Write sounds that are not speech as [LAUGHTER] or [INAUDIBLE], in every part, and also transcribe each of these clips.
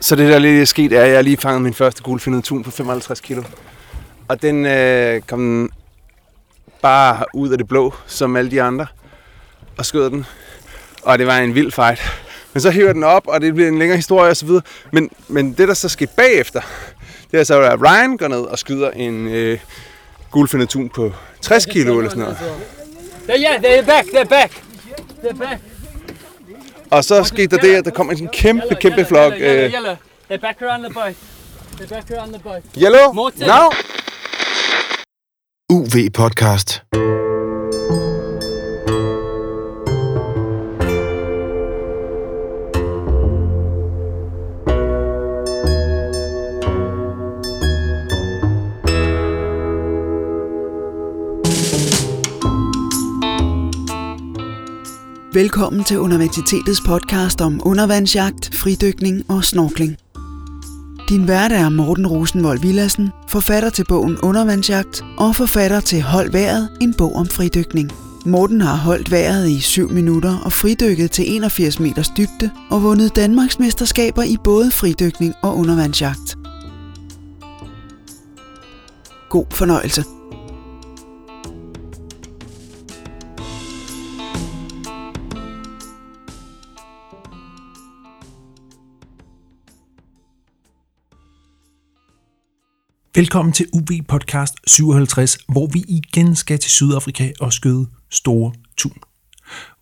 Så det der lige er sket, er, at jeg lige fanget min første gulfindet tun på 55 kilo. Og den øh, kom bare ud af det blå, som alle de andre, og skød den. Og det var en vild fight. Men så hiver den op, og det bliver en længere historie osv. Men, men det, der så skete bagefter, det er så, at Ryan går ned og skyder en øh, gulfindet tun på 60 kilo eller sådan noget. Ja, yeah, they're back, they're back. They're back. Og så skete der det, at der kom en kæmpe, kæmpe flok. Øh. They're back around the boat. They're back around the boat. yellow, Morten. now! UV Podcast. Velkommen til Universitetets podcast om undervandsjagt, fridykning og snorkling. Din vært er Morten Rosenvold Villassen, forfatter til bogen Undervandsjagt og forfatter til Hold vejret, en bog om fridykning. Morten har holdt vejret i 7 minutter og fridykket til 81 meters dybde og vundet Danmarks mesterskaber i både fridykning og undervandsjagt. God fornøjelse. Velkommen til UV Podcast 57, hvor vi igen skal til Sydafrika og skyde store tun.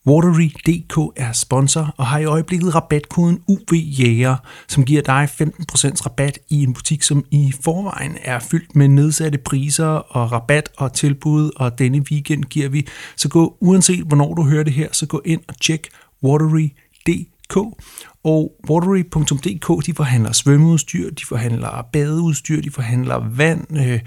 Watery.dk er sponsor og har i øjeblikket rabatkoden UVJæger, som giver dig 15% rabat i en butik, som i forvejen er fyldt med nedsatte priser og rabat og tilbud, og denne weekend giver vi. Så gå, uanset hvornår du hører det her, så gå ind og tjek Watery.dk. Og Watery.dk, de forhandler svømmeudstyr, de forhandler badeudstyr, de forhandler vand, øh,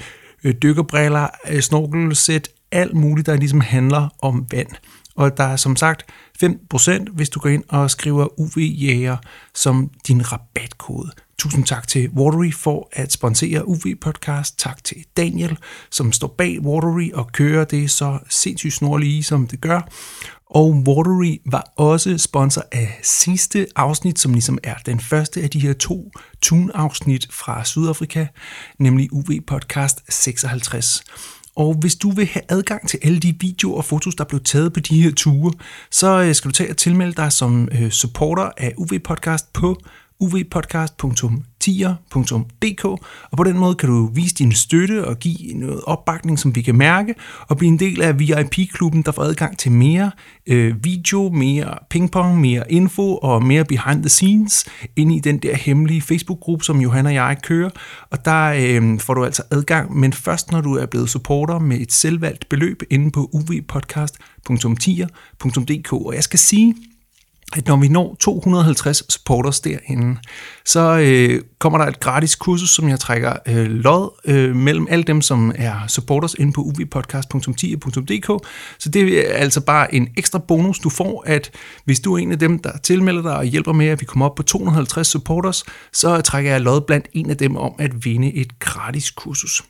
øh, dykkerbriller, øh, snorkelsæt, alt muligt, der ligesom handler om vand. Og der er som sagt 5%, hvis du går ind og skriver UV-jæger som din rabatkode. Tusind tak til Watery for at sponsere UV Podcast. Tak til Daniel, som står bag Watery og kører det så sindssygt snorlige, som det gør. Og Watery var også sponsor af sidste afsnit, som ligesom er den første af de her to tune-afsnit fra Sydafrika, nemlig UV Podcast 56. Og hvis du vil have adgang til alle de videoer og fotos, der blev taget på de her ture, så øh, skal du tage og tilmelde dig som øh, supporter af UV Podcast på uvpodcast.tier.dk, og på den måde kan du vise din støtte og give noget opbakning, som vi kan mærke, og blive en del af VIP-klubben, der får adgang til mere øh, video, mere pingpong, mere info og mere behind the scenes ind i den der hemmelige Facebook-gruppe, som Johan og jeg kører, og der øh, får du altså adgang, men først når du er blevet supporter med et selvvalgt beløb inde på uvpodcast.tier.dk, og jeg skal sige, at når vi når 250 supporters derinde, så øh, kommer der et gratis kursus, som jeg trækker øh, lod øh, mellem alle dem, som er supporters inde på uvpodcast.10.dk. Så det er altså bare en ekstra bonus, du får, at hvis du er en af dem, der tilmelder dig og hjælper med, at vi kommer op på 250 supporters, så trækker jeg lod blandt en af dem om at vinde et gratis kursus.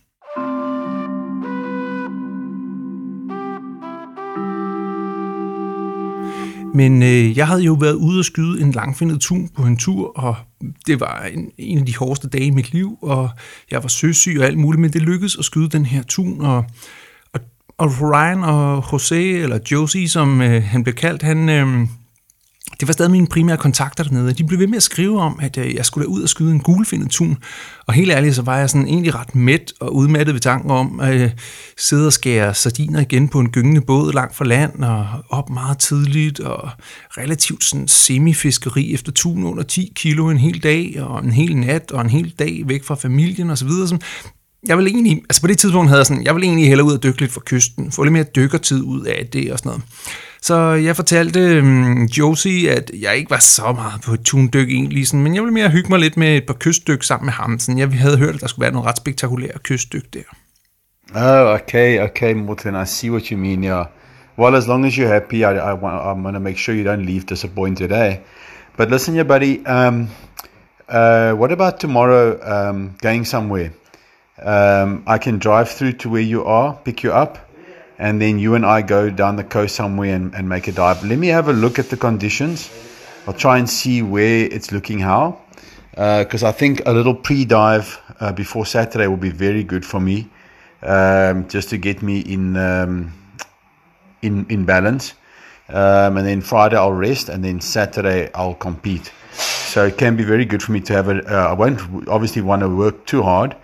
Men øh, jeg havde jo været ude og skyde en langfindet tun på en tur, og det var en, en af de hårdeste dage i mit liv, og jeg var søsyg og alt muligt, men det lykkedes at skyde den her tun, og, og, og Ryan og Jose, eller Josie, som øh, han blev kaldt, han, øh, det var stadig mine primære kontakter dernede. De blev ved med at skrive om, at jeg skulle ud og skyde en gulfindet tun. Og helt ærligt, så var jeg sådan egentlig ret mæt og udmattet ved tanken om at øh, sidde og skære sardiner igen på en gyngende båd langt fra land og op meget tidligt og relativt sådan semifiskeri efter tun under 10 kilo en hel dag og en hel nat og en hel dag væk fra familien osv. Jeg vil egentlig, altså på det tidspunkt havde jeg sådan, jeg vil egentlig hellere ud og dykke lidt fra kysten, få lidt mere dykkertid ud af det og sådan noget. Så jeg fortalte um, Josie, at jeg ikke var så meget på et tundyk egentlig, sådan, men jeg ville mere hygge mig lidt med et par kystdyk sammen med ham. Sådan, jeg havde hørt, at der skulle være nogle ret spektakulære kystdyk der. Oh, okay, okay, Morten. I see what you mean. Yeah. Well, as long as you're happy, I, I want, I'm going to make sure you don't leave disappointed, eh? But listen, your buddy. Um, uh, what about tomorrow? Um, going somewhere? Um, I can drive through to where you are, pick you up, and then you and I go down the coast somewhere and, and make a dive. Let me have a look at the conditions. I'll try and see where it's looking how. because I think a little pre-dive uh, before Saturday will be very good for me, um, just to get me in um, in in balance. Um, and then Friday I'll rest, and then Saturday I'll compete. So it can be very good for me to have a. Uh, I won't obviously want to work too hard,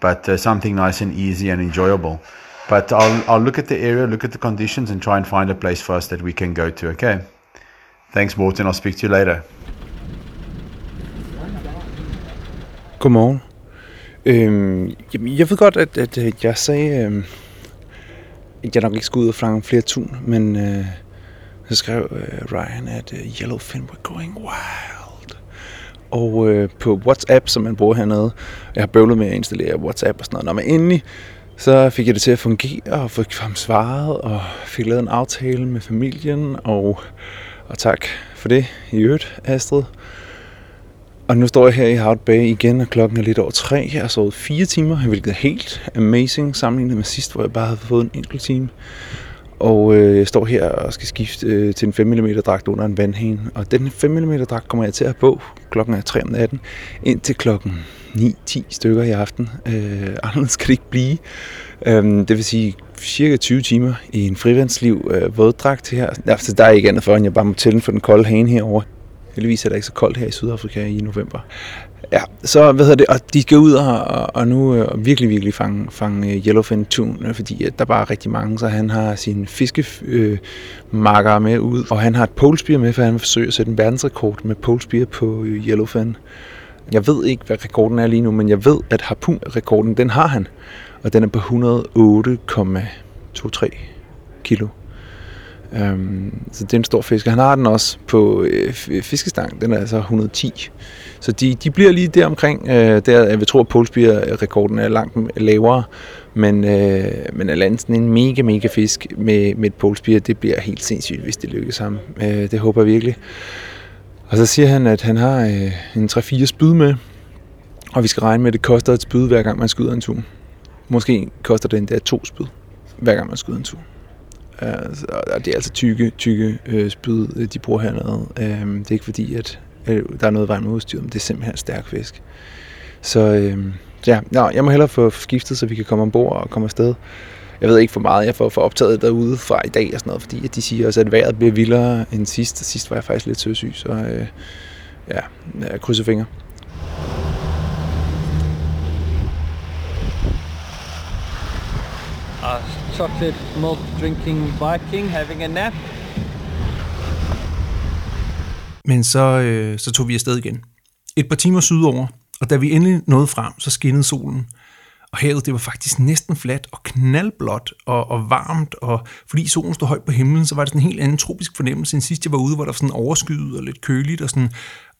but uh, something nice and easy and enjoyable. But I'll I'll look at the area, look at the conditions, and try and find a place for us that we can go to. Okay. Thanks, Morten. I'll speak to you later. Godmorgen. Øhm, jeg ved godt, at, at øh, jeg sagde, øhm, at jeg nok ikke skulle ud og fange flere tun, men øh, så skrev øh, Ryan, at øh, Yellowfin were going wild. Og øh, på WhatsApp, som man bruger hernede, jeg har bøvlet med at installere WhatsApp og sådan noget, når man endelig, så fik jeg det til at fungere, og fik ham svaret, og fik lavet en aftale med familien, og, og tak for det i øvrigt, Astrid. Og nu står jeg her i Hard Bay igen, og klokken er lidt over tre. Jeg har sovet fire timer, hvilket er helt amazing sammenlignet med sidst, hvor jeg bare havde fået en enkelt time. Og øh, jeg står her og skal skifte øh, til en 5 mm dragt under en vandhane. Og den 5 mm dragt kommer jeg til at have på. Klokken er 3 om natten. Indtil klokken 9-10 stykker i aften. Øh, anderledes kan det ikke blive. Øh, det vil sige cirka 20 timer i en frivandsliv øh, våddragt her. Altså, der er ikke andet for, end jeg bare må tænde for den kolde hane herover. Heldigvis er det ikke så koldt her i Sydafrika i november. Ja, så hvad hedder det, og de skal ud og, og, nu øh, virkelig, virkelig fange, fange yellowfin tun, øh, fordi at der bare er rigtig mange, så han har sine fiskemarker øh, med ud, og han har et polespear med, for han vil forsøge at sætte en verdensrekord med polespear på øh, yellowfin. Jeg ved ikke, hvad rekorden er lige nu, men jeg ved, at harpun-rekorden, den har han, og den er på 108,23 kilo. Øhm, så det er en stor fisk. Han har den også på øh, fiskestang. Den er altså 110. Så de, de bliver lige der omkring. Øh, der, jeg tror, at Polespear-rekorden er langt lavere. Men, øh, men at lande sådan en mega, mega fisk med, med et polsbier, det bliver helt sindssygt, hvis det lykkes ham. Øh, det håber jeg virkelig. Og så siger han, at han har øh, en 3-4 spyd med. Og vi skal regne med, at det koster et spyd, hver gang man skyder en tur. Måske koster det endda to spyd, hver gang man skyder en tur. Øh, og det er altså tykke, tykke øh, spyd, de bruger hernede. Øh, det er ikke fordi, at øh, der er noget vej med udstyret, men det er simpelthen stærk fisk. Så øh, ja, nå, jeg må hellere få skiftet, så vi kan komme ombord og komme afsted. Jeg ved ikke for meget, jeg får for optaget derude fra i dag og sådan noget, fordi at de siger også, at vejret bliver vildere end sidst. Sidst var jeg faktisk lidt søsyg, så øh, ja, jeg krydser fingre. A chocolate milk drinking Viking having a nap. Men så, øh, så tog vi afsted igen. Et par timer sydover, og da vi endelig nåede frem, så skinnede solen. Og havet, det var faktisk næsten fladt og knaldblåt og, og varmt, og fordi solen stod højt på himlen, så var det sådan en helt anden tropisk fornemmelse end sidst jeg var ude, hvor der var sådan overskyet og lidt køligt og sådan.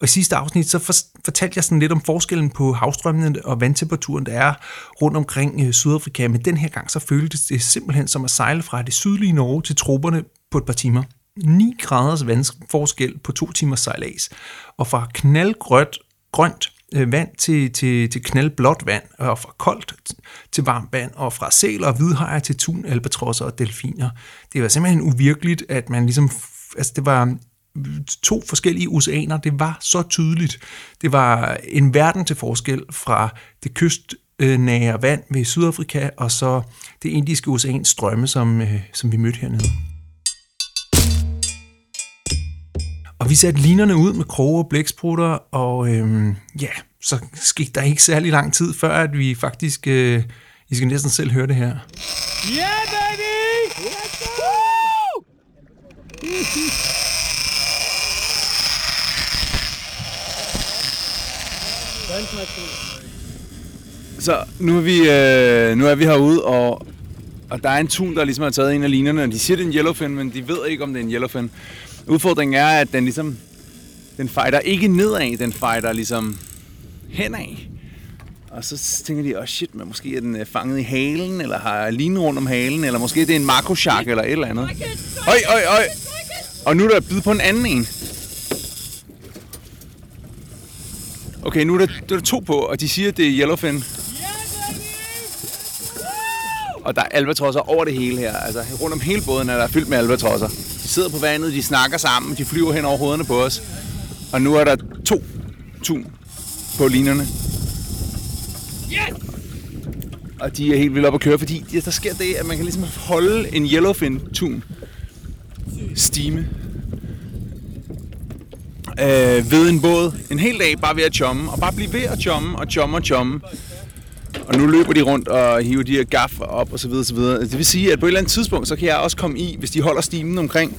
Og i sidste afsnit, så for, fortalte jeg sådan lidt om forskellen på havstrømmene og vandtemperaturen, der er rundt omkring øh, Sydafrika, men den her gang, så føltes det simpelthen som at sejle fra det sydlige Norge til troberne på et par timer. 9 graders vandforskel på to timers sejlads, og fra knaldgrønt grønt øh, vand til, til, til knaldblåt vand, og fra koldt til varmt vand, og fra sæler og hvidhajer til tun, albatrosser og delfiner. Det var simpelthen uvirkeligt, at man ligesom, altså det var to forskellige oceaner, det var så tydeligt. Det var en verden til forskel fra det kystnære vand ved Sydafrika, og så det indiske oceans strømme, som, øh, som vi mødte hernede. Og vi satte linerne ud med kroge og blæksprutter, og øhm, ja, så skete der ikke særlig lang tid, før at vi faktisk, øh, I skal næsten selv høre det her. Yeah, baby! Let's go! Så nu er vi, øh, nu er vi herude, og, og der er en tun, der ligesom har taget en af linerne, de siger, det er en yellowfin, men de ved ikke, om det er en yellowfin. Udfordringen er, at den ligesom, den fighter ikke nedad, den fighter ligesom henad. Og så tænker de, åh oh shit, men måske er den øh, fanget i halen, eller har linen rundt om halen, eller måske det er en makroshark eller et eller andet. Øj, øj, øj! Og nu er der bid på en anden en. Okay, nu er der, der er to på, og de siger, at det er yellowfin. Og der er albatrosser over det hele her. Altså rundt om hele båden er der fyldt med albatrosser. Sidder på vandet, de snakker sammen, de flyver hen over hovederne på os. Og nu er der to tun på linerne. Yes! Og de er helt vildt op at køre, fordi der sker det, at man kan ligesom holde en yellowfin-tun stime øh, ved en båd en hel dag bare ved at chomme, og bare blive ved at chomme og chomme og chomme. Og nu løber de rundt og hiver de her gaffer op og så videre, så videre. Det vil sige, at på et eller andet tidspunkt, så kan jeg også komme i, hvis de holder stimen omkring,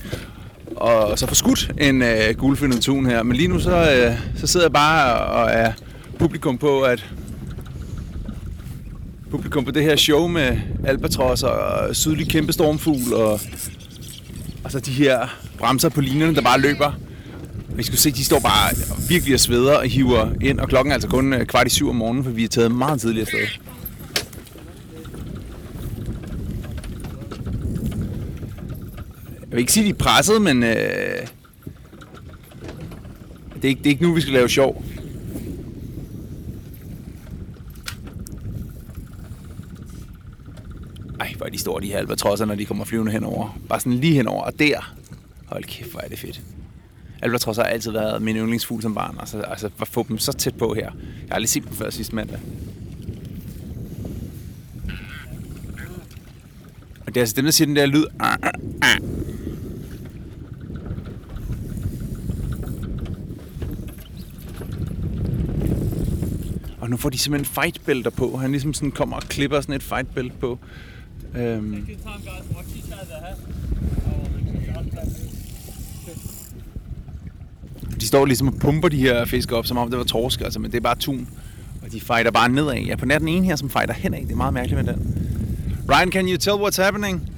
og så få skudt en øh, guldfindet tun her. Men lige nu så, øh, så sidder jeg bare og er publikum på, at publikum på det her show med albatrosser og sydlig kæmpe stormfugl og, og så de her bremser på linjerne, der bare løber. Vi skal se, de står bare virkelig og sveder og hiver ind, og klokken er altså kun øh, kvart i syv om morgenen, for vi er taget meget tidligere sted. Jeg vil ikke sige, at de er presset, men øh, det, er ikke, det er ikke nu, vi skal lave sjov. Ej, hvor er de store, de her albatrosser, når de kommer flyvende henover. Bare sådan lige henover, og der. Hold kæft, hvor er det fedt. Albatrosser har altid været min yndlingsfugl som barn. Altså, altså at få dem så tæt på her. Jeg har lige set dem før sidste mandag. Og det er altså dem, der siger den der lyd. Ah, ah, ah. Og nu får de simpelthen fightbælter på. Han ligesom sådan kommer og klipper sådan et fightbælt på. Øhm, de står ligesom og pumper de her fisk op, som om det var torsk, altså, men det er bare tun. Og de fighter bare nedad. Jeg er på nær den ene her, som fighter henad. Det er meget mærkeligt med den. Ryan, can you tell what's happening?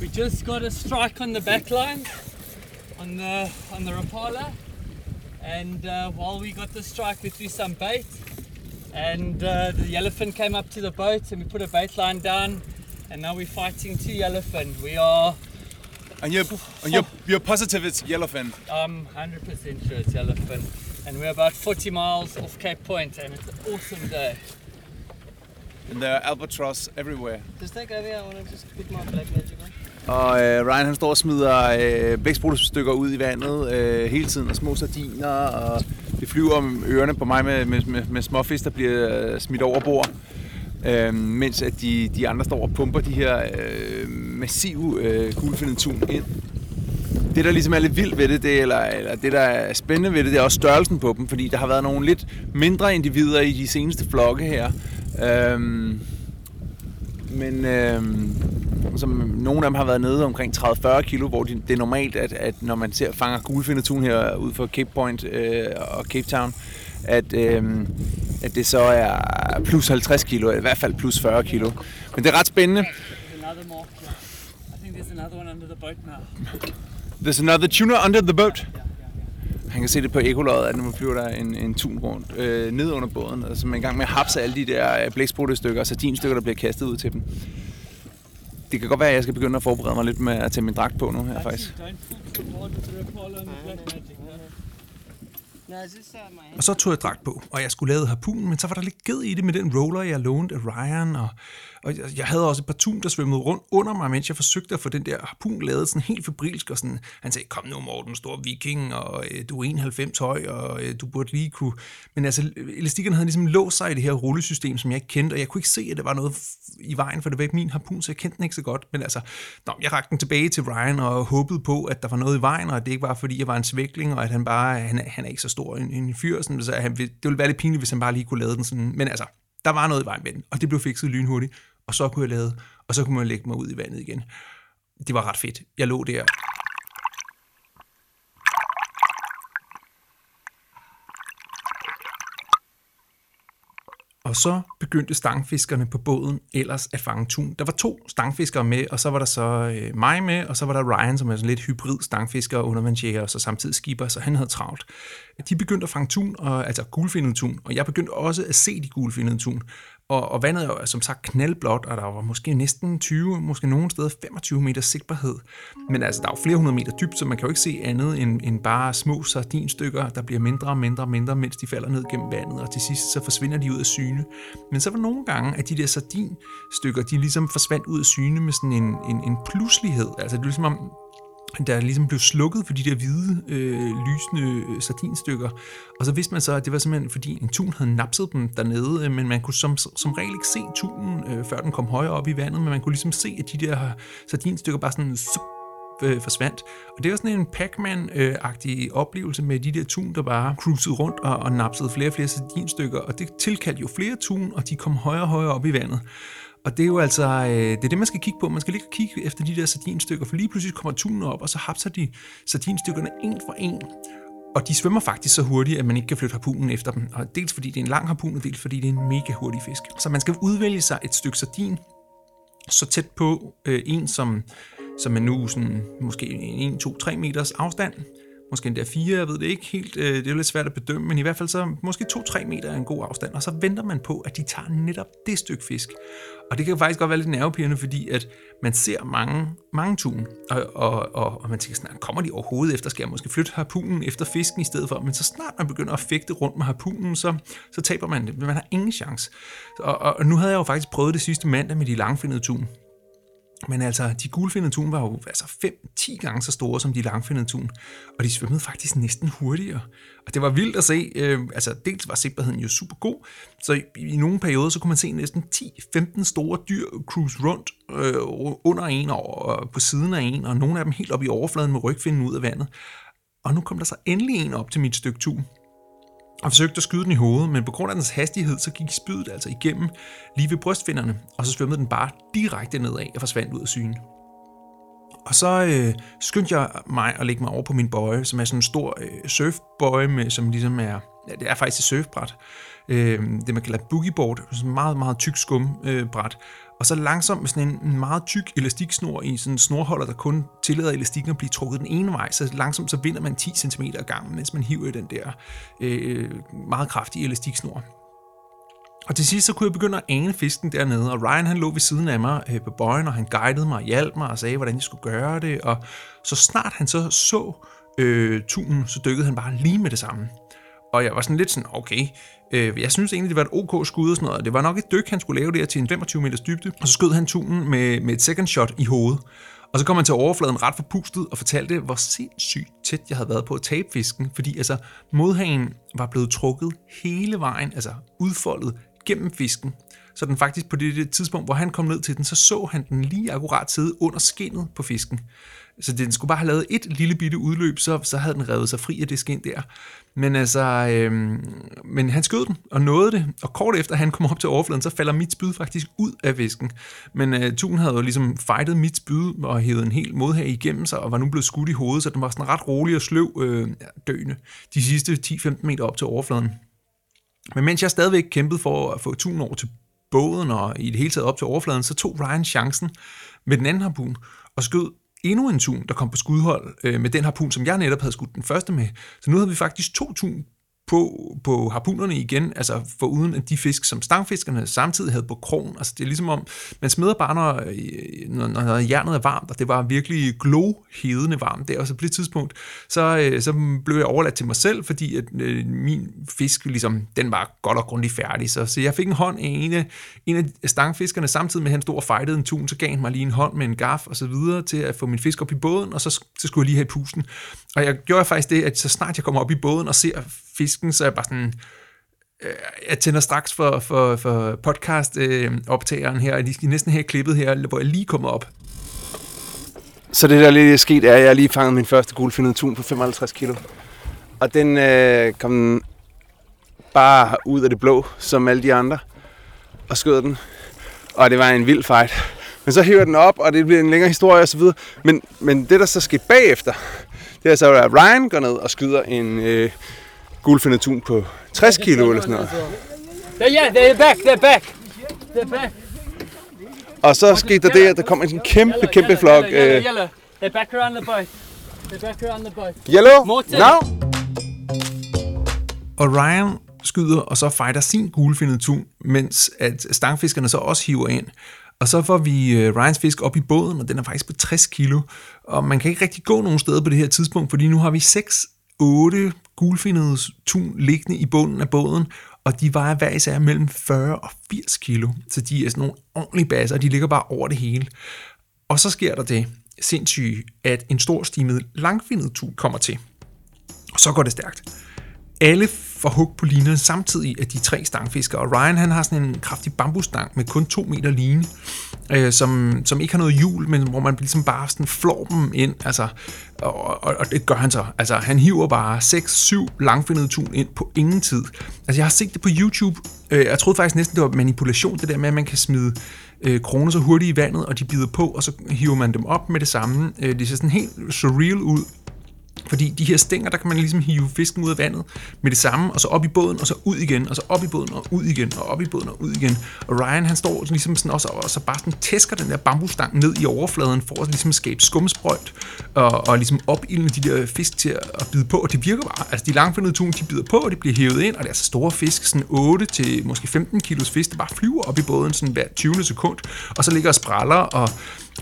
We just got a strike on the back line on the on the Rapala, and uh, while we got the strike, we threw some bait, and uh, the yellowfin came up to the boat, and we put a bait line down, and now we're fighting two yellowfin. We are And you're, and you're, you're positive it's yellowfin. I'm 100% sure it's yellowfin, and we're about 40 miles off Cape Point, and it's an awesome day. And there are albatross everywhere. Just take over here. I want to just put my black magic on. Og øh, Ryan han står og smider øh, blæksprutestykker ud i vandet øh, hele tiden, og små sardiner, og det flyver om ørerne på mig med, med, med, med småfisk, der bliver øh, smidt over bord. Øh, mens at de, de andre står og pumper de her øh, massive øh, gulfindet tun ind. Det, der ligesom er lidt vildt ved det, det eller, eller det, der er spændende ved det, det er også størrelsen på dem, fordi der har været nogle lidt mindre individer i de seneste flokke her. Øhm, men øhm, som nogle af dem har været nede omkring 30-40 kilo, hvor de, det er normalt, at, at når man ser fanger gulfindertun her ud for Cape Point øh, og Cape Town, at, øh, at det så er plus 50 kilo, eller i hvert fald plus 40 kilo. Men det er ret spændende. There's another one under the boat now. Another tuna under the boat. Han kan se det på ekoløjet, at nu flyver der en, en tun rundt øh, ned under båden, og som er i gang med at hapse alle de der øh, blæksprutestykker og sardinstykker, der bliver kastet ud til dem. Det kan godt være, at jeg skal begynde at forberede mig lidt med at tage min dragt på nu her, faktisk. Og så tog jeg dragt på, og jeg skulle lave harpunen, men så var der lidt ged i det med den roller, jeg lånte af Ryan, og, og jeg, havde også et par tun, der svømmede rundt under mig, mens jeg forsøgte at få den der harpun lavet sådan helt febrilsk, og sådan, han sagde, kom nu Morten, stor viking, og øh, du er 91 høj, og øh, du burde lige kunne... Men altså, elastikkerne havde ligesom låst sig i det her rullesystem, som jeg ikke kendte, og jeg kunne ikke se, at der var noget i vejen, for det var ikke min harpun, så jeg kendte den ikke så godt. Men altså, nå, jeg rakte den tilbage til Ryan, og håbede på, at der var noget i vejen, og at det ikke var, fordi jeg var en svækling, og at han bare, han, han er ikke så stor en, en fyr, sådan, så han, det ville være lidt pinligt, hvis han bare lige kunne lade den sådan. Men altså, der var noget i vejen med den, og det blev fikset lynhurtigt, og så kunne jeg lade, og så kunne man lægge mig ud i vandet igen. Det var ret fedt. Jeg lå der. Og så begyndte stangfiskerne på båden ellers at fange tun. Der var to stangfiskere med, og så var der så øh, mig med, og så var der Ryan, som er sådan lidt hybrid stangfisker og undervandsjæger, og så samtidig skipper, så han havde travlt. De begyndte at fange tun, og, altså gulfindet tun, og jeg begyndte også at se de gulfindede tun. Og, og vandet er jo som sagt knaldblåt, og der var måske næsten 20, måske nogen steder 25 meter sigtbarhed. Men altså, der er jo flere hundrede meter dybt, så man kan jo ikke se andet end, end bare små sardinstykker, der bliver mindre og mindre og mindre, mens de falder ned gennem vandet, og til sidst så forsvinder de ud af syne. Men så var nogle gange, at de der sardinstykker, de ligesom forsvandt ud af syne med sådan en, en, en pludselighed. Altså det er ligesom om, der ligesom blev slukket for de der hvide, øh, lysende øh, sardinstykker. Og så vidste man så, at det var simpelthen fordi en tun havde napset dem dernede, øh, men man kunne som, som regel ikke se tunen, øh, før den kom højere op i vandet, men man kunne ligesom se, at de der sardinstykker bare sådan sup, øh, forsvandt. Og det var sådan en Pac-Man-agtig øh, oplevelse med de der tun, der bare cruisede rundt og, og napsede flere og flere sardinstykker, og det tilkaldte jo flere tun, og de kom højere og højere op i vandet. Og det er jo altså, øh, det er det, man skal kigge på. Man skal lige kigge efter de der sardinstykker, for lige pludselig kommer tunen op, og så hapser de sardinstykkerne en for en. Og de svømmer faktisk så hurtigt, at man ikke kan flytte harpunen efter dem. Og dels fordi det er en lang harpun, og dels fordi det er en mega hurtig fisk. Så man skal udvælge sig et stykke sardin, så tæt på øh, en, som, som er nu sådan, måske 1, 2, 3 meters afstand, måske endda fire, jeg ved det ikke helt, øh, det er jo lidt svært at bedømme, men i hvert fald så måske 2-3 meter er en god afstand, og så venter man på, at de tager netop det stykke fisk. Og det kan faktisk godt være lidt nervepirrende, fordi at man ser mange, mange tun, og, og, og, og man tænker sådan, kommer de overhovedet efter, skal jeg måske flytte harpunen efter fisken i stedet for, men så snart man begynder at fægte rundt med harpunen, så, så taber man det, man har ingen chance. Og, og, og nu havde jeg jo faktisk prøvet det sidste mandag med de langfindede tun, men altså, de gulfindede tun var jo altså 5-10 gange så store som de langfindede tun, og de svømmede faktisk næsten hurtigere. Og det var vildt at se. Øh, altså, dels var sigtbarheden jo super god, så i, i nogle perioder, så kunne man se næsten 10-15 store dyr cruise rundt øh, under en og på siden af en, og nogle af dem helt op i overfladen med rygfinden ud af vandet. Og nu kom der så endelig en op til mit stykke tun, og forsøgte at skyde den i hovedet, men på grund af dens hastighed, så gik spydet altså igennem lige ved brystfinderne, og så svømmede den bare direkte nedad og forsvandt ud af syne. Og så øh, skyndte jeg mig at lægge mig over på min bøje, som er sådan en stor øh, surfbøje, med, som ligesom er, ja, det er faktisk et surfbræt, øh, det man kalder boogieboard, sådan en meget, meget tyk skumbræt, øh, bræt og så langsomt med sådan en meget tyk elastiksnor i sådan en snorholder, der kun tillader elastikken at blive trukket den ene vej, så langsomt så vinder man 10 cm ad gangen, mens man hiver i den der øh, meget kraftige elastiksnor. Og til sidst så kunne jeg begynde at ane fisken dernede, og Ryan han lå ved siden af mig øh, på bøjen, og han guidede mig og hjalp mig og sagde, hvordan jeg skulle gøre det. Og så snart han så så øh, tunen, så dykkede han bare lige med det samme. Og jeg var sådan lidt sådan, okay, øh, jeg synes egentlig, det var et ok skud og sådan noget. Det var nok et dyk, han skulle lave der til en 25 meters dybde. Og så skød han tunen med, med et second shot i hovedet. Og så kom han til overfladen ret forpustet og fortalte, hvor sindssygt tæt jeg havde været på at tabe fisken, fordi altså modhagen var blevet trukket hele vejen, altså udfoldet gennem fisken. Så den faktisk på det tidspunkt, hvor han kom ned til den, så så han den lige akkurat sidde under skinnet på fisken. Så den skulle bare have lavet et lille bitte udløb, så, så havde den revet sig fri af det skin der. Men altså, øhm, men han skød den og nåede det, og kort efter han kom op til overfladen, så falder mit spyd faktisk ud af væsken. Men øh, Tun havde jo ligesom fightet mit spyd og hævet en hel modhag igennem sig, og var nu blevet skudt i hovedet, så den var sådan ret rolig og sløv øh, døende de sidste 10-15 meter op til overfladen. Men mens jeg stadigvæk kæmpede for at få Tun over til båden og i det hele taget op til overfladen, så tog Ryan chancen med den anden harpun og skød endnu en tun, der kom på skudhold øh, med den harpun, som jeg netop havde skudt den første med. Så nu havde vi faktisk to tun på, på harpunerne igen, altså for uden at de fisk, som stangfiskerne samtidig havde på krogen. Altså det er ligesom om, man smeder bare, øh, når, når, når jernet er varmt, og det var virkelig glohedende varmt der, og så på det tidspunkt, så, øh, så blev jeg overladt til mig selv, fordi at øh, min fisk, ligesom, den var godt og grundigt færdig. Så, så jeg fik en hånd af en af, en af stangfiskerne, samtidig med at han stod og fejtede en tun, så gav han mig lige en hånd med en gaf og så videre til at få min fisk op i båden, og så, så skulle jeg lige have pusten. Og jeg gjorde faktisk det, at så snart jeg kommer op i båden og ser fisken, så er jeg bare sådan, øh, jeg tænder straks for, for, for podcast-optageren øh, her, og de skal næsten have klippet her, hvor jeg lige kommer op. Så det der lige er sket, er, at jeg lige fanget min første gulfindet tun på 55 kilo. Og den øh, kom bare ud af det blå, som alle de andre, og skød den. Og det var en vild fight. Men så hiver den op, og det bliver en længere historie osv. Men, men det, der så skete bagefter, det er så, at Ryan går ned og skyder en øh, gulfindet tun på 60 kilo eller sådan noget. Yeah, they're back, they're back. They're back. Og så skete der det, at der kom en kæmpe, kæmpe flok. Yellow, yellow, Øh, yellow. They're back around the boat. They're back around the boat. yellow, Morten. now. Og Ryan skyder og så fighter sin gulfindet tun, mens at stangfiskerne så også hiver ind. Og så får vi øh, Ryans fisk op i båden, og den er faktisk på 60 kilo. Og man kan ikke rigtig gå nogen steder på det her tidspunkt, fordi nu har vi otte gulfinede tun liggende i bunden af båden, og de vejer hver især mellem 40 og 80 kilo. Så de er sådan nogle ordentlige basser, og de ligger bare over det hele. Og så sker der det, sindssyge, at en stor stimet langfindet tun kommer til. Og så går det stærkt. Alle får hug på linerne samtidig af de tre stangfiskere. Og Ryan han har sådan en kraftig bambusstang med kun 2 meter line, øh, som, som ikke har noget hjul, men hvor man ligesom bare sådan flår dem ind. Altså, og, og, og det gør han så. Altså, han hiver bare 6-7 langfindede tun ind på ingen tid. Altså, jeg har set det på YouTube. Øh, jeg troede faktisk næsten, det var manipulation, det der med, at man kan smide øh, kroner så hurtigt i vandet, og de bider på, og så hiver man dem op med det samme. Øh, det ser sådan helt surreal ud. Fordi de her stænger, der kan man ligesom hive fisken ud af vandet med det samme, og så op i båden, og så ud igen, og så op i båden, og ud igen, og op i båden, og ud igen. Og Ryan, han står ligesom sådan også, og så bare sådan tæsker den der bambusstang ned i overfladen, for at ligesom skabe skumsprøjt, og, og ligesom opildne de der fisk til at bide på, og det virker bare. Altså, de langfindede tun, de bider på, og de bliver hævet ind, og det er så store fisk, sådan 8 til måske 15 kilos fisk, der bare flyver op i båden sådan hver 20. sekund, og så ligger og spræller, og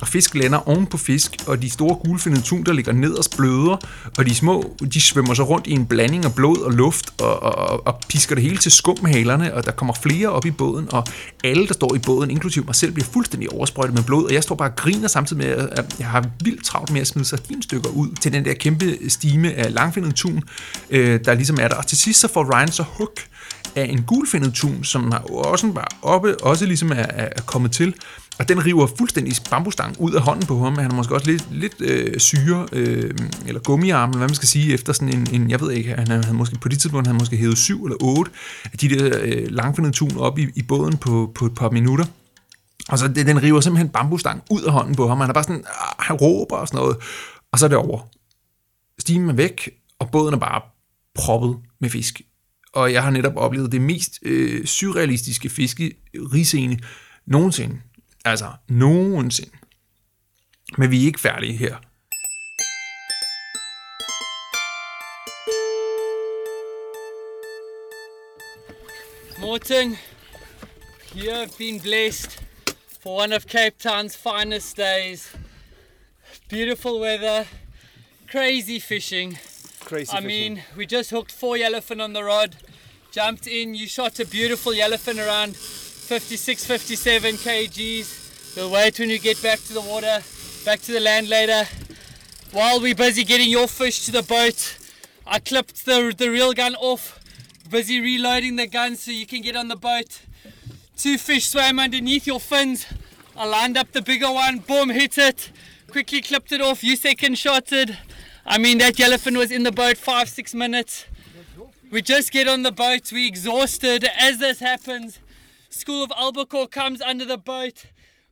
og fisk lander oven på fisk, og de store gulfindede tun, der ligger nederst bløder, og de små, de svømmer så rundt i en blanding af blod og luft, og, og, og pisker det hele til skum med halerne, og der kommer flere op i båden, og alle, der står i båden, inklusive mig selv, bliver fuldstændig oversprøjtet med blod, og jeg står bare og griner samtidig med, at jeg har vildt travlt med at smide sardinstykker ud til den der kæmpe stime af langfindede tun, øh, der ligesom er der. Og til sidst så får Ryan så hook af en gulfindet tun, som har også var oppe, også ligesom er, er kommet til, og den river fuldstændig bambustang ud af hånden på ham. Han har måske også lidt, lidt øh, syre, øh, eller gummiarm, eller hvad man skal sige, efter sådan en, en jeg ved ikke, han havde måske på det tidspunkt, han havde måske hævet syv eller otte af de der øh, langfindede tun op i, i båden på, på et par minutter. Og så det, den river simpelthen bambustang ud af hånden på ham. Han er bare sådan, ah, han råber og sådan noget. Og så er det over. Stimen er væk, og båden er bare proppet med fisk. Og jeg har netop oplevet det mest øh, surrealistiske fiskeriscene nogensinde. Altså, nogensinde. Men vi er ikke færdige her. Morton, you have been blessed for one of Cape Town's finest days. Beautiful weather, crazy fishing. Crazy I mean, we just hooked four yellowfin on the rod, jumped in, you shot a beautiful yellowfin around 56, 57 kgs. You'll wait when you get back to the water, back to the land later. While we're busy getting your fish to the boat, I clipped the, the reel gun off, busy reloading the gun so you can get on the boat. Two fish swam underneath your fins. I lined up the bigger one, boom, hit it, quickly clipped it off, you second shotted. I mean, that yellowfin was in the boat five, six minutes. We just get on the boat, we exhausted. As this happens, School of Albacore comes under the boat.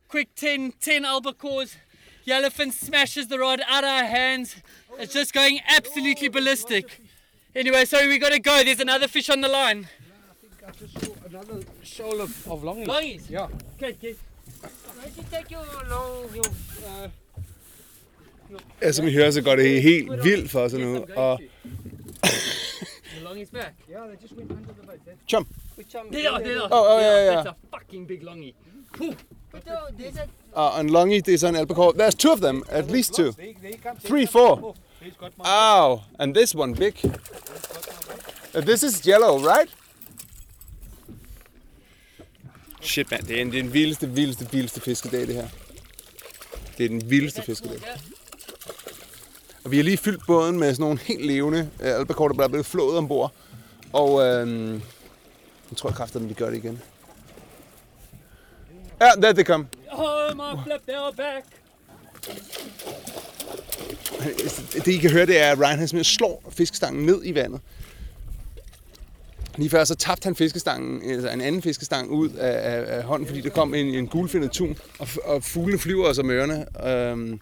Quick 10, 10 albacores. Yellowfin smashes the rod out of our hands. It's just going absolutely ballistic. Anyway, sorry, we gotta go. There's another fish on the line. I think I just saw another shoal of, of longies. Longies? Yeah. Okay, okay. Why don't you take your long, your, uh, Ja, som I hører, så går det helt vildt for sig nu. Og The There. there. Oh, oh, yeah, yeah. That's a fucking big longie. Phew. But uh, there's a Og en longy, det er sådan en albacore. There's two of them, at least two. Three, four. Ow, and this one big. Uh, This is yellow, right? Shit, man. Det er, en, det er den vildeste, vildeste, vildeste fiskedag, det her. Det er den vildeste fiskedag. Og vi har lige fyldt båden med sådan nogle helt levende øh, albacore, der er blevet flået ombord. Og øh, jeg tror kraftigt, at vi gør det igen. Ja, der det kom. Oh, my flip, they're back. Det I kan høre, det er, at Ryan han simpelthen slår fiskestangen ned i vandet. Lige før så tabte han fiskestangen, altså en anden fiskestang ud af, af, af hånden, fordi der kom en, en gulfindet tun, og, og fuglene flyver os om ørerne. Øhm,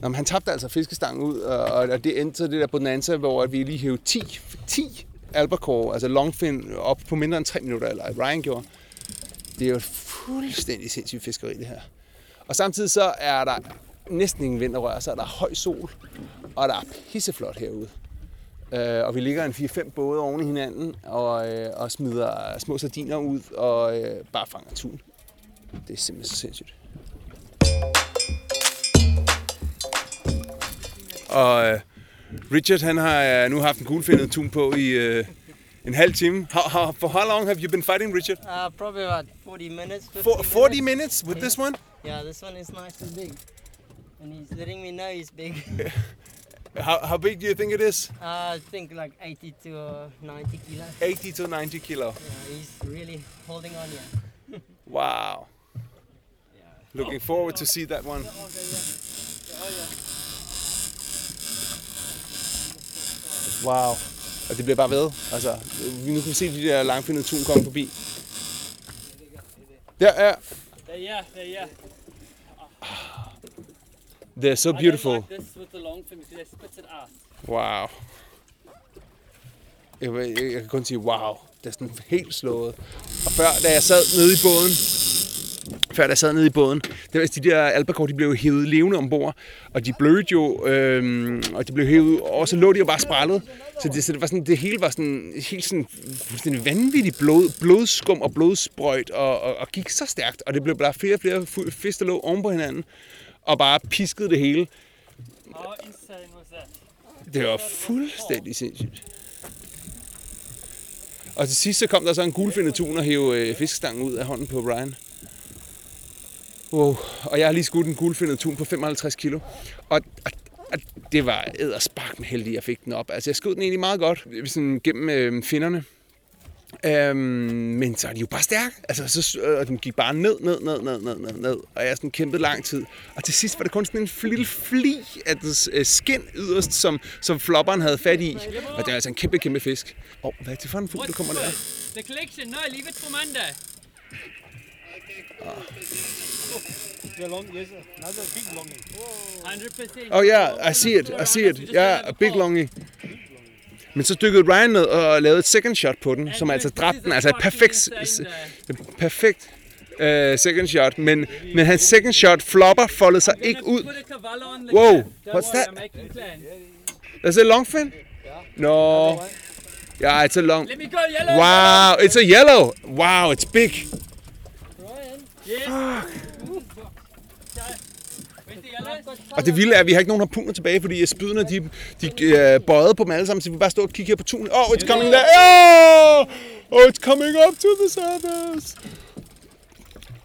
nå, men han tabte altså fiskestangen ud, og, og det endte så det der bonanza, hvor vi lige hævde 10, 10 albacore, altså longfin, op på mindre end 3 minutter, eller Ryan gjorde. Det er jo et fuldstændig sindssygt fiskeri, det her. Og samtidig så er der næsten ingen vind, der rører der er høj sol, og der er pisseflot herude. Øh, og vi ligger en 4-5 både oven i hinanden, og, øh, og smider små sardiner ud, og øh, bare fanger tun. Det er simpelthen så sindssygt. Og øh, Richard, han har øh, nu haft en gulfindet tun på i øh, en halv time. How, how, for how long have you been fighting, Richard? uh, probably about 40 minutes. 50 For, 40 minutes. minutes with this one? Yeah, this one is nice and big. and he's letting me know he's big. [LAUGHS] How, how big do you think it is? uh, I think like 80 to uh, 90 kilos. 80 to 90 kilo. Yeah, he's really holding on here. [LAUGHS] Wow. Looking forward to see that one. Wow. Og det bliver bare ved. Altså, nu kan vi se de der langfindede tun komme forbi. Der er. There, yeah, there, yeah. They're so beautiful. like this with the long fin because they spit it out. Wow. Jeg, jeg, jeg kan kun sige, wow. Det er sådan helt slået. Og før, da jeg sad nede i båden, før da jeg sad nede i båden, det var, altså, de der albacore, de blev hævet levende ombord, og de blødte jo, øhm, og de blev hævet, og så lå de jo bare sprællet. Så det, så det, var sådan, det hele var sådan, helt sådan, sådan vanvittigt blod, blodskum og blodsprøjt, og, og, og, gik så stærkt, og det blev bare flere og flere fisk, der lå oven på hinanden, og bare piskede det hele. Det var fuldstændig sindssygt. Og til sidst så kom der så en gulfindet tun og hæve øh, fiskestangen ud af hånden på Brian. Wow. Og jeg har lige skudt en guldfindet tun på 55 kilo. Og, og, og det var æderspark med heldig, at jeg fik den op. Altså jeg skød den egentlig meget godt sådan gennem øh, finderne. Øhm, men så er de jo bare stærke. Altså, så, øh, og den gik bare ned, ned, ned, ned, ned, ned, ned. Og jeg sådan kæmpede lang tid. Og til sidst var det kun sådan en lille fli af dens øh, skin yderst, som, som flopperen havde fat i. Og det er altså en kæmpe, kæmpe fisk. Åh, oh, hvad er det for en fugl, der kommer der? Det The collection? No, leave it for Monday long, yes, another big longing. 100%. Oh yeah, I see it, I see it. Yeah, a big longy. Men så dykkede Ryan ned og lavede et second shot på den, som altså dræbte den. Altså et perfekt, perfekt uh, second shot. Men, men hans second shot flopper, foldede sig ikke ud. Whoa, what's that? Is it longfin? No. Yeah, it's a long. Wow, it's a yellow. Wow, it's big. Yes. Where's the yellow? Og det vilde er, at vi har ikke nogen harpuner tilbage, fordi spydene de, de øh, bøjede på dem alle sammen, så vi bare stå og kigge her på tunen. Oh, it's coming there. Oh, oh, it's coming up to the surface.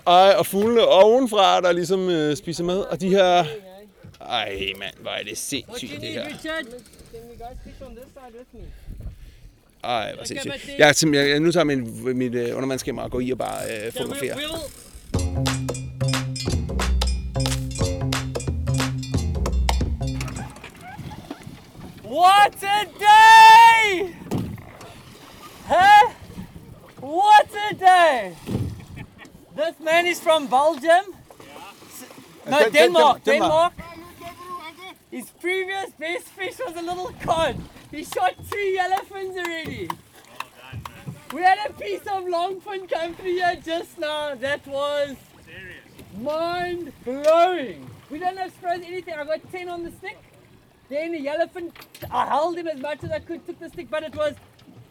Ej, og fuglene ovenfra, der ligesom øh, spiser med. Og de her... Ej, mand, hvor er det sindssygt, det her. Ej, hvor sindssygt. Jeg, jeg, nu tager min, mit øh, undervandskamera og går i og bare øh, fotograferer. What a day! Huh? What a day! This man is from Belgium. S- uh, No, Den- den- Denmark. Denmark. Denmark. His previous best fish was a little cod. He shot three yellowfins already. We had a piece of longfin come through here just now. That was mind blowing. We don't have sprays anything. I got 10 on the stick. Then the elephant, I held him as much as I could, took the stick, but it was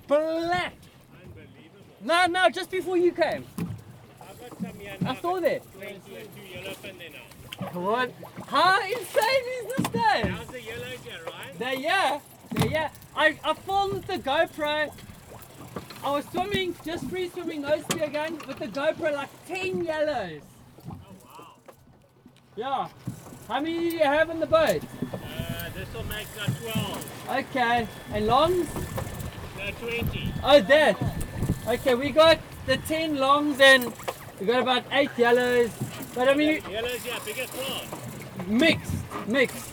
black. No, no, just before you came. I saw that. What? How insane is this day? How's the yellows here, right? They're yeah, they're yeah. I, I filmed the GoPro. I was swimming, just free swimming, no spear gun, with the GoPro like 10 yellows. Yeah. How many do you have in the boat? Uh, this will make uh, 12. Okay. And longs? No, 20. Oh, that. Okay, we got the 10 longs and we got about 8 yellows. But I mean, Yellows yeah, biggest one. mixed, mixed.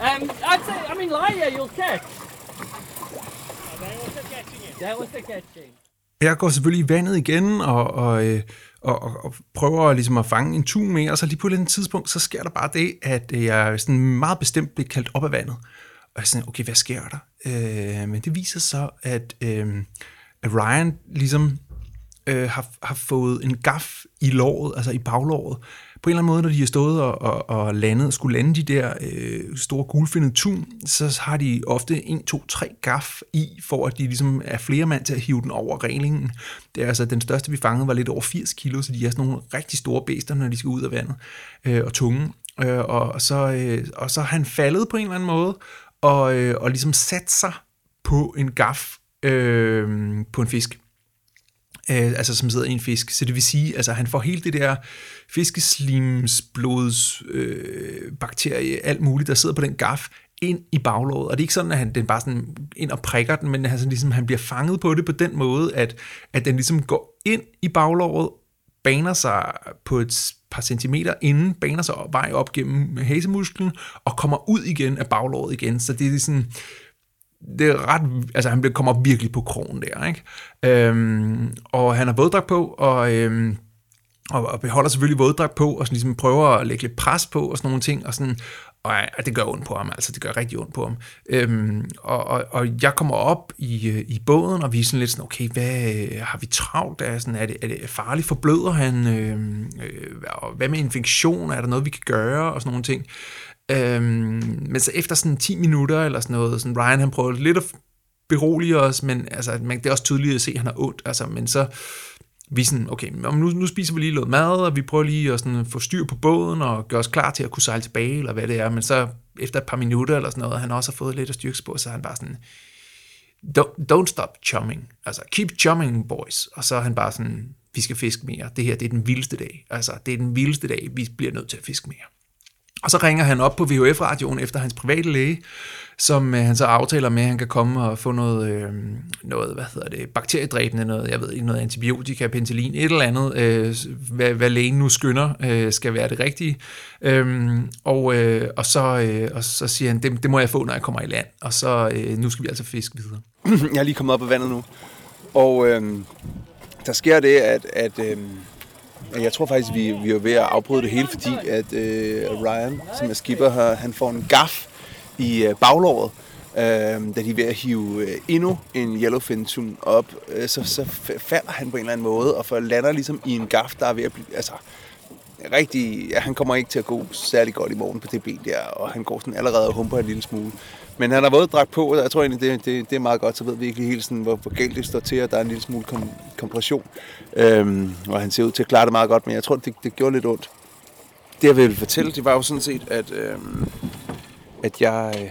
Um, I'd say, I mean, Laia, you'll catch. Are they also catching it? That was the catching. Jeg går selvfølgelig i vandet igen og, og, øh, og, og, og prøver ligesom at fange en tun med, og så lige på et eller andet tidspunkt, så sker der bare det, at øh, jeg sådan meget bestemt bliver kaldt op af vandet. Og jeg sådan, okay, hvad sker der? Øh, men det viser så, at, øh, at Ryan ligesom øh, har, har fået en gaf i låret, altså i baglåret. På en eller anden måde, når de har stået og, og, og landet, skulle lande de der øh, store gulfindede tun, så har de ofte en, to, tre gaf i, for at de ligesom er flere mand til at hive den over reglingen. Det er altså, den største vi fangede var lidt over 80 kilo, så de er sådan nogle rigtig store bæster, når de skal ud af vandet, øh, og tunge. Øh, og, så, øh, og så han faldet på en eller anden måde, og, øh, og ligesom sat sig på en gaf øh, på en fisk øh, altså som sidder i en fisk. Så det vil sige, altså han får hele det der fiskeslims, blods, øh, bakterie, alt muligt, der sidder på den gaf, ind i baglåret. Og det er ikke sådan, at han den bare sådan ind og prikker den, men han, sådan ligesom, han bliver fanget på det på den måde, at, at den ligesom går ind i baglåret, baner sig på et par centimeter inden, baner sig vej op gennem hasemusklen, og kommer ud igen af baglåret igen. Så det er sådan, det er ret, altså han kommer virkelig på krogen der, ikke? Øhm, og han har våddragt på, og, øhm, og, og beholder selvfølgelig våddragt på, og sådan ligesom prøver at lægge lidt pres på, og sådan nogle ting, og sådan, og ja, det gør ondt på ham, altså det gør rigtig ondt på ham. Øhm, og, og, og jeg kommer op i, øh, i båden, og vi er sådan lidt sådan, okay, hvad øh, har vi travlt? Er, sådan, er, det, er det farligt? Forbløder han? Øhm, øh, øh, hvad med infektion? Er der noget, vi kan gøre? Og sådan nogle ting. Øhm, men så efter sådan 10 minutter eller sådan noget, sådan Ryan han prøver lidt at berolige os, men altså, man, det er også tydeligt at se, at han har ondt, altså, men så vi sådan, okay, nu, nu spiser vi lige noget mad, og vi prøver lige at sådan få styr på båden, og gøre os klar til at kunne sejle tilbage, eller hvad det er, men så efter et par minutter eller sådan noget, han også har fået lidt af på, så er han bare sådan, don't, don't stop chumming, altså keep chumming, boys, og så er han bare sådan, vi skal fiske mere, det her, det er den vildeste dag, altså det er den vildeste dag, vi bliver nødt til at fiske mere. Og så ringer han op på VHF-radioen efter hans private læge, som øh, han så aftaler med, at han kan komme og få noget, øh, noget hvad hedder det, bakteriedræbende, noget, jeg ved ikke, noget antibiotika, penicillin, et eller andet, øh, hvad, hvad lægen nu skynder, øh, skal være det rigtige. Øh, og, øh, og, så, øh, og så siger han, det, det må jeg få, når jeg kommer i land, og så øh, nu skal vi altså fiske videre. [CLEARS THROAT] Jeg er lige kommet op af vandet nu, og øh, der sker det, at, at øh, jeg tror faktisk, vi, vi er ved at afbryde det hele, fordi at øh, Ryan, som er skipper her, han får en gaf i øh, baglåret, øh, da de er ved at hive øh, endnu en yellowfin tun op, øh, så, så falder han på en eller anden måde, og for lander ligesom i en gaf, der er ved at blive, altså, rigtig, ja, han kommer ikke til at gå særlig godt i morgen på det ben der, og han går sådan allerede og humper en lille smule. Men han har våde dragt på, og jeg tror egentlig, det, det, det er meget godt, så ved vi ikke helt sådan, hvor, hvor galt det står til, og der er en lille smule kom, kompression. Øhm, og han ser ud til at klare det meget godt, men jeg tror, det, det gjorde lidt ondt. Det jeg ville fortælle, det var jo sådan set, at, øhm, at jeg, øh,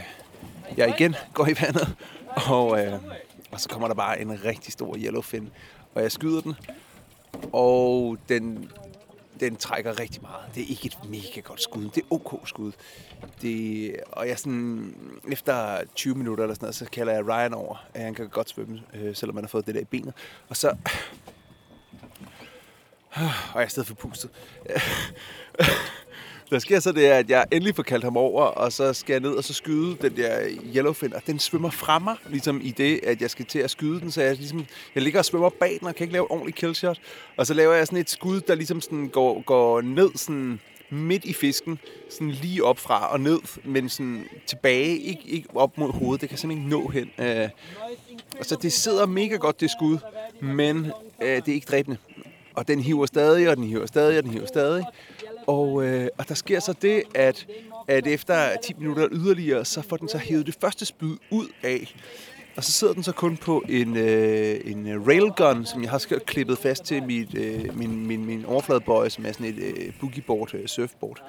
jeg igen går i vandet, og, øh, og så kommer der bare en rigtig stor yellowfin, og jeg skyder den, og den den trækker rigtig meget. Det er ikke et mega godt skud. Det er ok skud. Det, og jeg sådan, efter 20 minutter eller sådan noget, så kalder jeg Ryan over, at han kan godt svømme, øh, selvom han har fået det der i benet. Og så... [SIGHS] Og jeg er stadig forpustet. [LAUGHS] Der sker så det, at jeg endelig får kaldt ham over, og så skal jeg ned og så skyde den der yellowfin, og den svømmer fra mig, ligesom i det, at jeg skal til at skyde den, så jeg, ligesom, jeg ligger og svømmer bag den, og kan ikke lave et ordentligt killshot. Og så laver jeg sådan et skud, der ligesom sådan går, går ned sådan midt i fisken, sådan lige op fra og ned, men sådan tilbage, ikke, ikke op mod hovedet, det kan simpelthen ikke nå hen. Øh, og så det sidder mega godt, det skud, men øh, det er ikke dræbende. Og den hiver stadig, og den hiver stadig, og den hiver stadig. Og, øh, og der sker så det, at, at efter 10 minutter yderligere, så får den så hævet det første spyd ud af. Og så sidder den så kun på en, øh, en øh, railgun, som jeg har klippet fast til mit, øh, min, min, min overfladebøje, som er sådan et øh, boogieboard, øh, surfboard.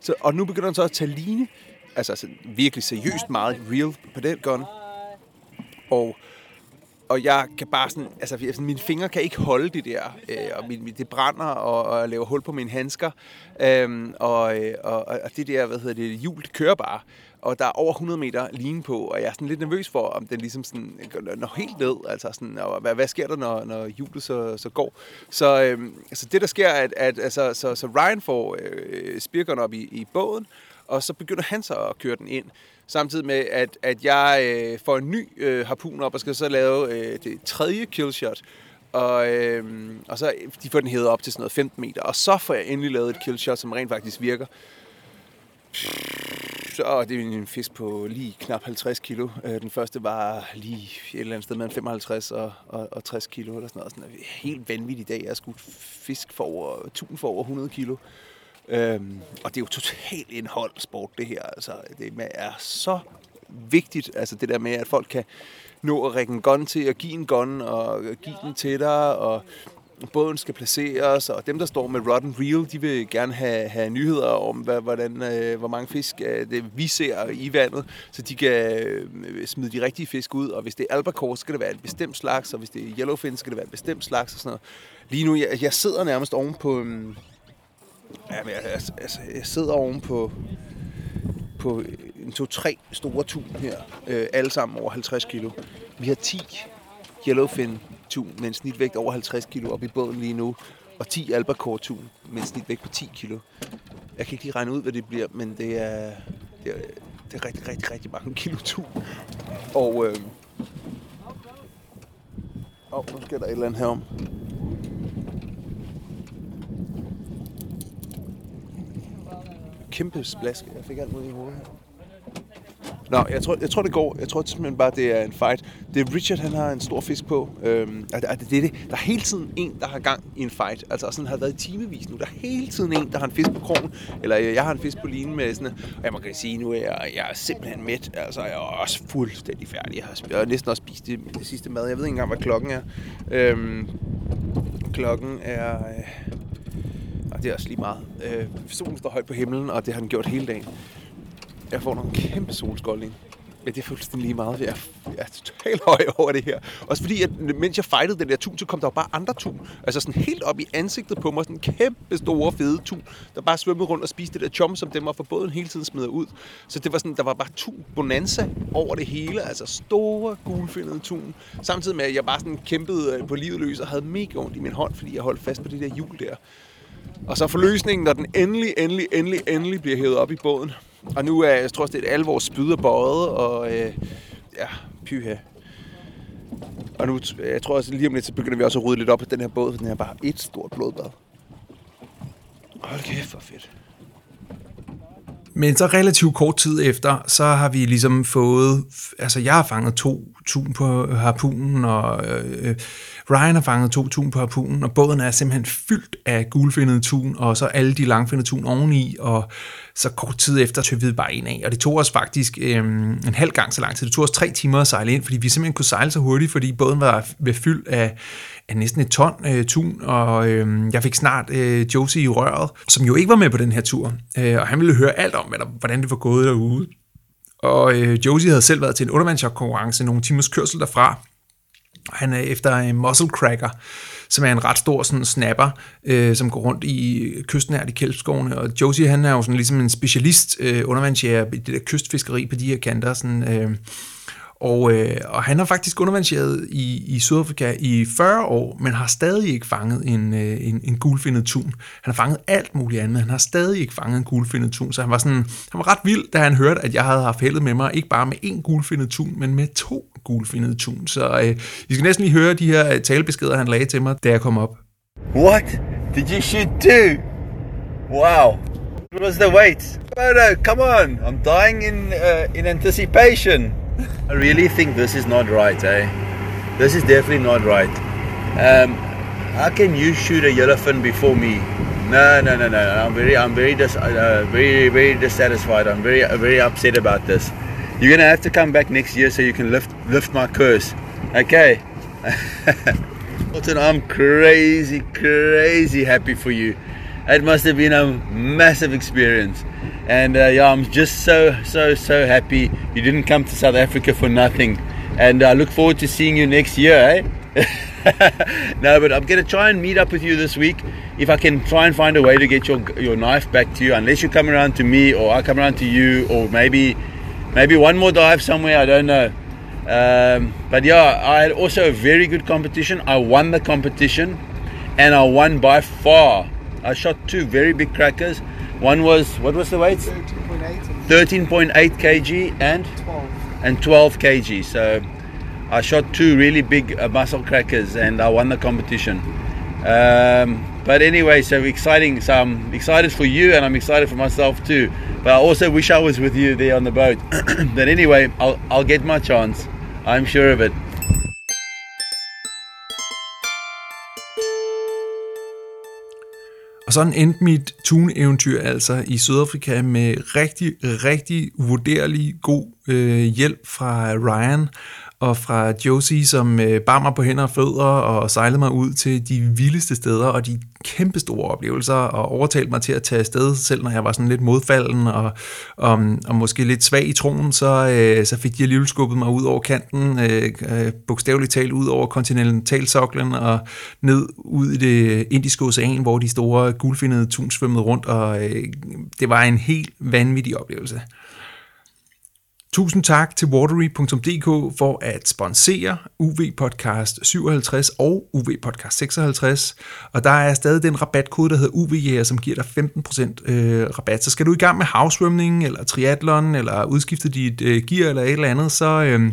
Så, og nu begynder den så at tage line, altså, altså virkelig seriøst meget real på den gun. Og og jeg kan bare sådan, altså altså mine fingre kan ikke holde det der, øh, og min, det brænder, og, og jeg laver hul på mine handsker, øhm, øh, og, og, og det der, hvad hedder det, hjul, det kører bare, og der er over 100 meter line på, og jeg er sådan lidt nervøs for, om den ligesom sådan når helt ned, altså sådan, og hvad, hvad sker der, når, når hjulet så, så går. Så øh, altså det, der sker, at, at altså, så, så Ryan får øh, spirkeren op i, i båden, og så begynder han så at køre den ind. Samtidig med, at, at jeg øh, får en ny øh, harpun op og skal så lave øh, det tredje killshot. Og, øh, og så øh, de får den hævet op til sådan noget 15 meter. Og så får jeg endelig lavet et killshot, som rent faktisk virker. Så det er en fisk på lige knap 50 kilo. Øh, den første var lige et eller andet sted mellem 55 og, og, og 60 kilo. Eller sådan noget. Sådan en helt vanvittig dag. Jeg har skudt fisk for over, tun for over 100 kilo. Øhm, og det er jo totalt en sport, det her. Altså, det er så vigtigt, altså det der med, at folk kan nå at række en gun til, og give en gun, og give den til dig, og båden skal placeres, og dem, der står med rod and reel, de vil gerne have, have nyheder om, hvad, hvordan, øh, hvor mange fisk øh, det, vi ser i vandet, så de kan øh, smide de rigtige fisk ud. Og hvis det er albacore, så skal det være en bestemt slags, og hvis det er yellowfin, så skal det være en bestemt slags og sådan noget. Lige nu, jeg, jeg sidder nærmest oven på... Øh, ja, men jeg, altså, altså, jeg sidder oven på på en to-tre store tun her, øh, alle sammen over 50 kilo. Vi har 10 yellowfin tun med en snitvægt over 50 kilo op i båden lige nu, og 10 albacore tun med en snitvægt på 10 kilo. Jeg kan ikke lige regne ud, hvad det bliver, men det er, det er, det er rigtig, rigtig, rigtig mange kilo tun. Og øh, oh, nu skal der et eller andet herom. Kæmpe splask. Jeg fik alt noget i hovedet her. Nå, jeg tror, jeg tror, det går. Jeg tror simpelthen bare, det er en fight. Det er Richard, han har en stor fisk på. Øhm, og det, det, det, der er hele tiden en, der har gang i en fight. Altså sådan har det været i timevis nu. Der er hele tiden en, der har en fisk på krogen. Eller øh, jeg har en fisk på linen med sådan Og jeg må kan sige, nu er jeg, jeg er simpelthen mæt. Altså, jeg er også fuldstændig færdig. Jeg har, jeg har næsten også spist det, det sidste mad. Jeg ved ikke engang, hvad klokken er. Øhm, klokken er... Øh, det er også lige meget. Øh, solen står højt på himlen, og det har den gjort hele dagen. Jeg får nogle kæmpe solskoldning. Ja, det er fuldstændig lige meget. Jeg er, jeg er totalt høj over det her. Også fordi, at mens jeg fightede den der tun, så kom der jo bare andre tun. Altså sådan helt op i ansigtet på mig. Sådan en kæmpe store, fede tun, der bare svømmede rundt og spiste det der chum, som dem var for båden hele tiden smider ud. Så det var sådan, der var bare tun bonanza over det hele. Altså store, gulfindede tun. Samtidig med, at jeg bare sådan kæmpede øh, på livet løs og havde mega ondt i min hånd, fordi jeg holdt fast på det der hjul der. Og så forløsningen, når den endelig, endelig, endelig, endelig bliver hævet op i båden. Og nu er jeg tror, det er alle vores spyder bøjet, og øh, ja, pyha. Og nu, jeg tror også lige om lidt, så begynder vi også at rydde lidt op på den her båd, for den er bare et stort blodbad. Hold kæft, hvor fedt. Men så relativt kort tid efter, så har vi ligesom fået, altså jeg har fanget to tun på harpunen, og øh, Ryan har fanget to tun på harpunen, og båden er simpelthen fyldt af gulfindede tun, og så alle de langfindede tun oveni, og så kort tid efter tøvede vi bare en af, og det tog os faktisk øh, en halv gang så lang tid. Det tog os tre timer at sejle ind, fordi vi simpelthen kunne sejle så hurtigt, fordi båden var ved fyldt af næsten et ton øh, tun, og øh, jeg fik snart øh, Josie i røret, som jo ikke var med på den her tur, øh, og han ville høre alt om, hvordan det var gået derude. Og øh, Josie havde selv været til en undervandsjagt-konkurrence nogle timers kørsel derfra, han er efter en muscle cracker, som er en ret stor sådan snapper, øh, som går rundt i kystnært i Kælpskovene. Og Josie, han er jo sådan ligesom en specialist øh, undervandsjæger i det der kystfiskeri på de her kanter. Sådan, øh, og, øh, og han har faktisk undervandsjæret i, i Sydafrika i 40 år, men har stadig ikke fanget en, øh, en, en gulfindet tun. Han har fanget alt muligt andet, men han har stadig ikke fanget en gulfindet tun. Så han var, sådan, han var ret vild, da han hørte, at jeg havde haft heldet med mig, ikke bare med en gulfindet tun, men med to guldfindet tun. Så øh, I skal næsten lige høre de her øh, talebeskeder, han lagde til mig, da jeg kom op. What did you shoot do? Wow. What was the weight? Photo, come on. I'm dying in uh, in anticipation. I really think this is not right, eh? This is definitely not right. Um, how can you shoot a yellowfin before me? No, no, no, no. I'm very, I'm very, dis- uh, very, very dissatisfied. I'm very, uh, very upset about this. You're gonna have to come back next year so you can lift, lift my curse. Okay. [LAUGHS] Milton, I'm crazy, crazy happy for you. It must have been a massive experience. And uh, yeah, I'm just so, so, so happy you didn't come to South Africa for nothing. And I look forward to seeing you next year, eh? [LAUGHS] no, but I'm going to try and meet up with you this week. If I can try and find a way to get your your knife back to you, unless you come around to me or I come around to you, or maybe maybe one more dive somewhere. I don't know. Um, but yeah, I had also a very good competition. I won the competition, and I won by far. I shot two very big crackers. One was what was the weight? 13.8 kg and 12. and 12 kg. So I shot two really big uh, muscle crackers and I won the competition. Um, but anyway, so exciting. So I'm excited for you and I'm excited for myself too. But I also wish I was with you there on the boat. [CLEARS THROAT] but anyway, I'll, I'll get my chance. I'm sure of it. Og sådan endte mit tune-eventyr altså i Sydafrika med rigtig, rigtig vurderlig god øh, hjælp fra Ryan og fra Josie, som øh, bar mig på hænder og fødder og sejlede mig ud til de vildeste steder og de kæmpestore oplevelser og overtalte mig til at tage afsted, selv når jeg var sådan lidt modfalden og, og, og måske lidt svag i troen, så, øh, så fik de alligevel skubbet mig ud over kanten, øh, øh, bogstaveligt talt ud over kontinentalsoklen og ned ud i det indiske ocean, hvor de store guldfindede tun svømmede rundt, og øh, det var en helt vanvittig oplevelse. Tusind tak til watery.dk for at sponsere UV Podcast 57 og UV Podcast 56. Og der er stadig den rabatkode, der hedder UV som giver dig 15% øh, rabat. Så skal du i gang med havsvømning, eller triathlon, eller udskifte dit øh, gear, eller et eller andet, så øh,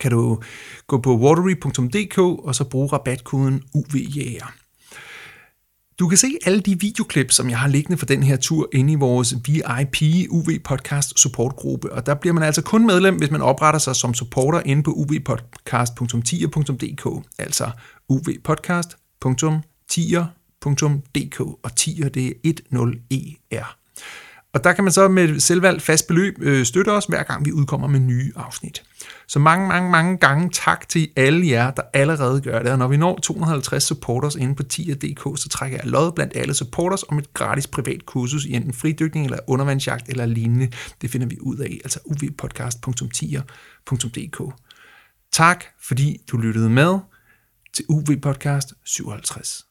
kan du gå på watery.dk og så bruge rabatkoden UVJæger. Du kan se alle de videoklip, som jeg har liggende for den her tur inde i vores VIP UV Podcast supportgruppe, og der bliver man altså kun medlem, hvis man opretter sig som supporter inde på uvpodcast.tier.dk, altså uvpodcast.tier.dk, og tier det er 10ER. Og der kan man så med selvvalgt fast beløb øh, støtte os, hver gang vi udkommer med nye afsnit. Så mange, mange, mange gange tak til alle jer, der allerede gør det. Og når vi når 250 supporters inde på tier.dk, så trækker jeg lod blandt alle supporters om et gratis privat kursus i enten fridykning eller undervandsjagt eller lignende. Det finder vi ud af, altså uvpodcast.tier.dk. Tak fordi du lyttede med til UV Podcast 57.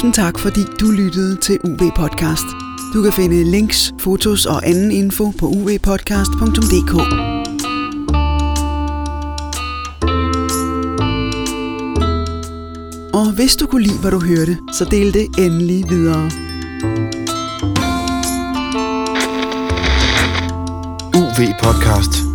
Tusind tak, fordi du lyttede til UV Podcast. Du kan finde links, fotos og anden info på uvpodcast.dk. Og hvis du kunne lide, hvad du hørte, så del det endelig videre. UV Podcast.